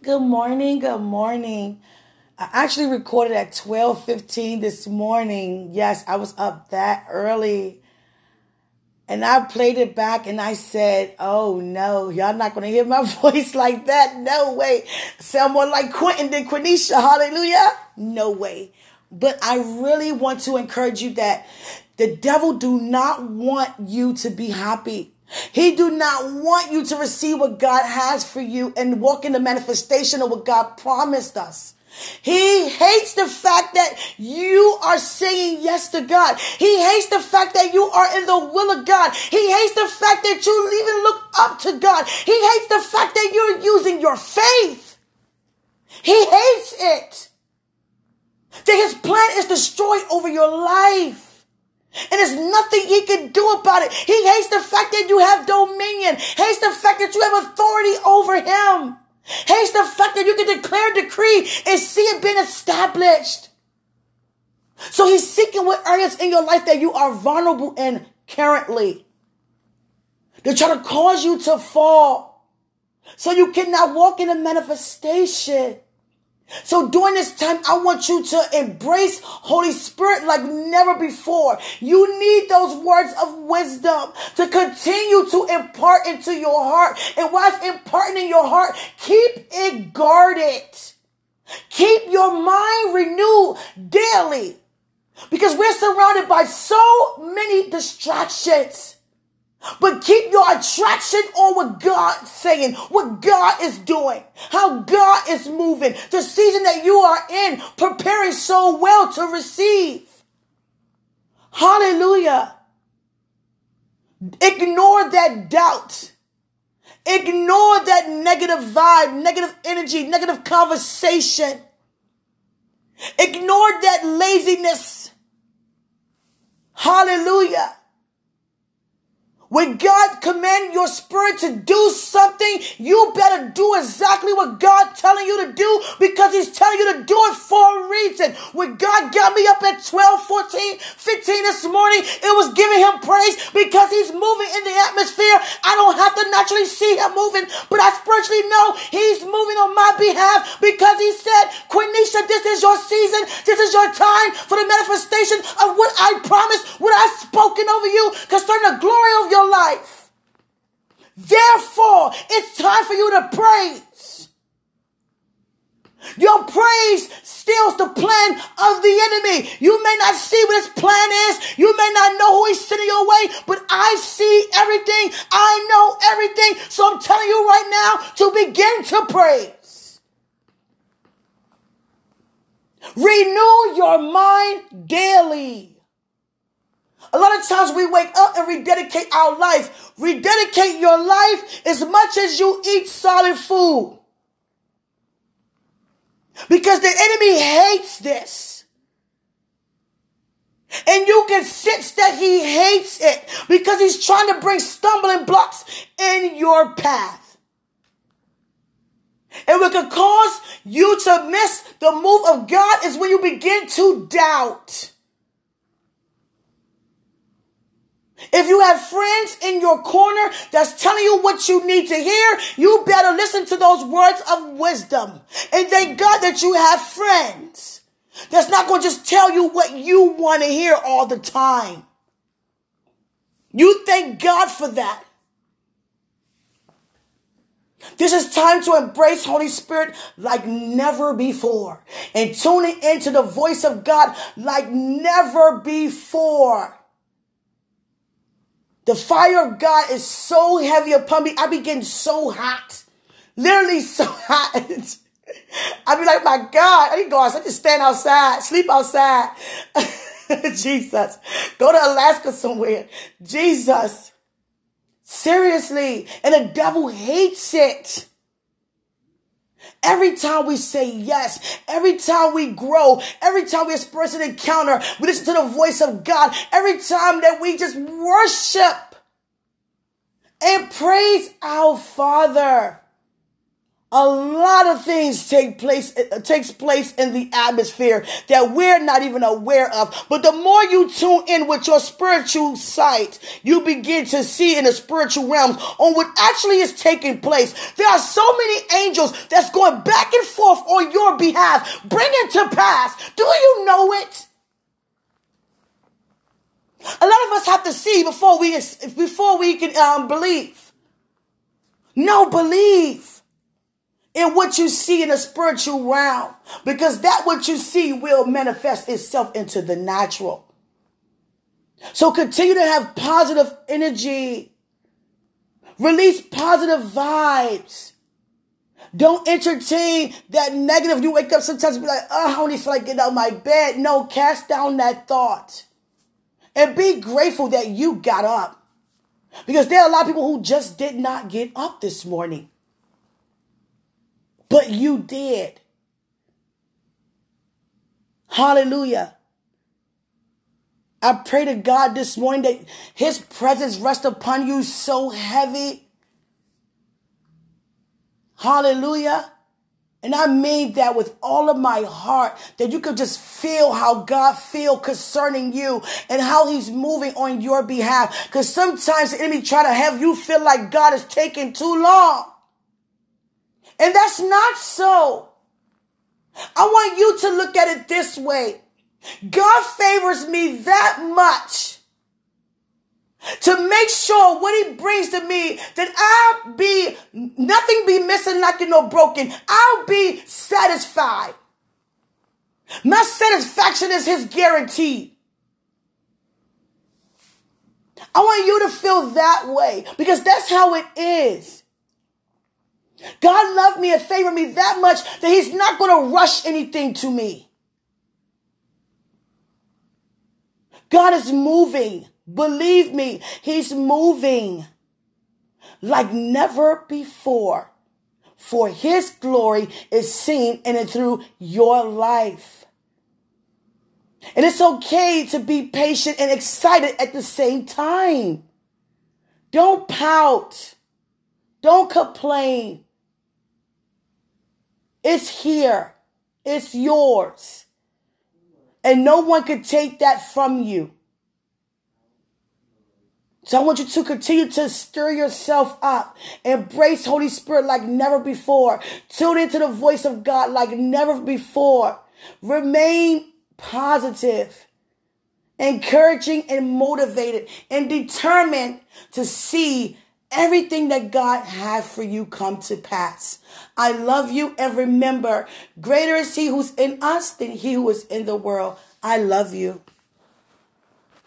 Good morning. Good morning. I actually recorded at 12:15 this morning. Yes, I was up that early. And I played it back and I said, Oh no, y'all not gonna hear my voice like that. No way. Sound more like Quentin than Quenisha. Hallelujah. No way. But I really want to encourage you that the devil do not want you to be happy. He do not want you to receive what God has for you and walk in the manifestation of what God promised us. He hates the fact that you are saying yes to God. He hates the fact that you are in the will of God. He hates the fact that you even look up to God. He hates the fact that you're using your faith. He hates it. That his plan is destroyed over your life. And there's nothing he can do about it. He hates the fact that you have dominion, hates the fact that you have authority over him, hates the fact that you can declare a decree and see it being established. So he's seeking what areas in your life that you are vulnerable in currently. They're trying to cause you to fall so you cannot walk in a manifestation. So during this time, I want you to embrace Holy Spirit like never before. You need those words of wisdom to continue to impart into your heart. And whilst imparting in your heart, keep it guarded. Keep your mind renewed daily because we're surrounded by so many distractions. But keep your attraction on what God's saying, what God is doing, how God is moving, the season that you are in, preparing so well to receive. Hallelujah. Ignore that doubt. Ignore that negative vibe, negative energy, negative conversation. Ignore that laziness. Hallelujah. When God command your spirit to do something, you better do exactly what God telling you to do because he's telling you to do it for a reason. When God got me up at 12, 14, 15 this morning, it was giving him praise because he's moving in the atmosphere. I don't have to naturally see him moving, but I spiritually know he's moving on my behalf because he said, Quenisha, this is your season. This is your time for the manifestation of what I promised, what I've spoken over you concerning the glory of your your life. Therefore, it's time for you to praise. Your praise steals the plan of the enemy. You may not see what his plan is. You may not know who he's sending your way, but I see everything. I know everything. So I'm telling you right now to begin to praise. Renew your mind daily. A lot of times we wake up and rededicate our life. Rededicate your life as much as you eat solid food. Because the enemy hates this. And you can sense that he hates it because he's trying to bring stumbling blocks in your path. And what can cause you to miss the move of God is when you begin to doubt. If you have friends in your corner that's telling you what you need to hear, you better listen to those words of wisdom. And thank God that you have friends that's not going to just tell you what you want to hear all the time. You thank God for that. This is time to embrace Holy Spirit like never before and tuning into the voice of God like never before. The fire of God is so heavy upon me. I be getting so hot. Literally so hot. I be like, my God, I need to outside. Just stand outside, sleep outside. Jesus. Go to Alaska somewhere. Jesus. Seriously. And the devil hates it. Every time we say yes, every time we grow, every time we express an encounter, we listen to the voice of God, every time that we just worship and praise our Father, a lot of things take place uh, takes place in the atmosphere that we're not even aware of. But the more you tune in with your spiritual sight you begin to see in the spiritual realms on what actually is taking place. There are so many angels that's going back and forth on your behalf bring it to pass. Do you know it? A lot of us have to see before we before we can um, believe. No believe in what you see in the spiritual realm because that what you see will manifest itself into the natural. So continue to have positive energy. Release positive vibes. Don't entertain that negative. You wake up sometimes and be like, oh, I don't even feel like getting out of my bed. No, cast down that thought. And be grateful that you got up. Because there are a lot of people who just did not get up this morning but you did. Hallelujah. I pray to God this morning that his presence rest upon you so heavy. Hallelujah. And I mean that with all of my heart, that you could just feel how God feel concerning you and how he's moving on your behalf. Because sometimes the enemy try to have you feel like God is taking too long. And that's not so. I want you to look at it this way. God favors me that much to make sure what he brings to me that I'll be nothing be missing, nothing no broken. I'll be satisfied. My satisfaction is his guarantee. I want you to feel that way because that's how it is. God loved me and favored me that much that He's not going to rush anything to me. God is moving. Believe me, He's moving like never before. For His glory is seen in and through your life. And it's okay to be patient and excited at the same time. Don't pout. Don't complain. It's here. It's yours. And no one can take that from you. So I want you to continue to stir yourself up. Embrace Holy Spirit like never before. Tune into the voice of God like never before. Remain positive, encouraging and motivated and determined to see everything that God has for you come to pass. I love you and remember, greater is he who's in us than he who is in the world. I love you.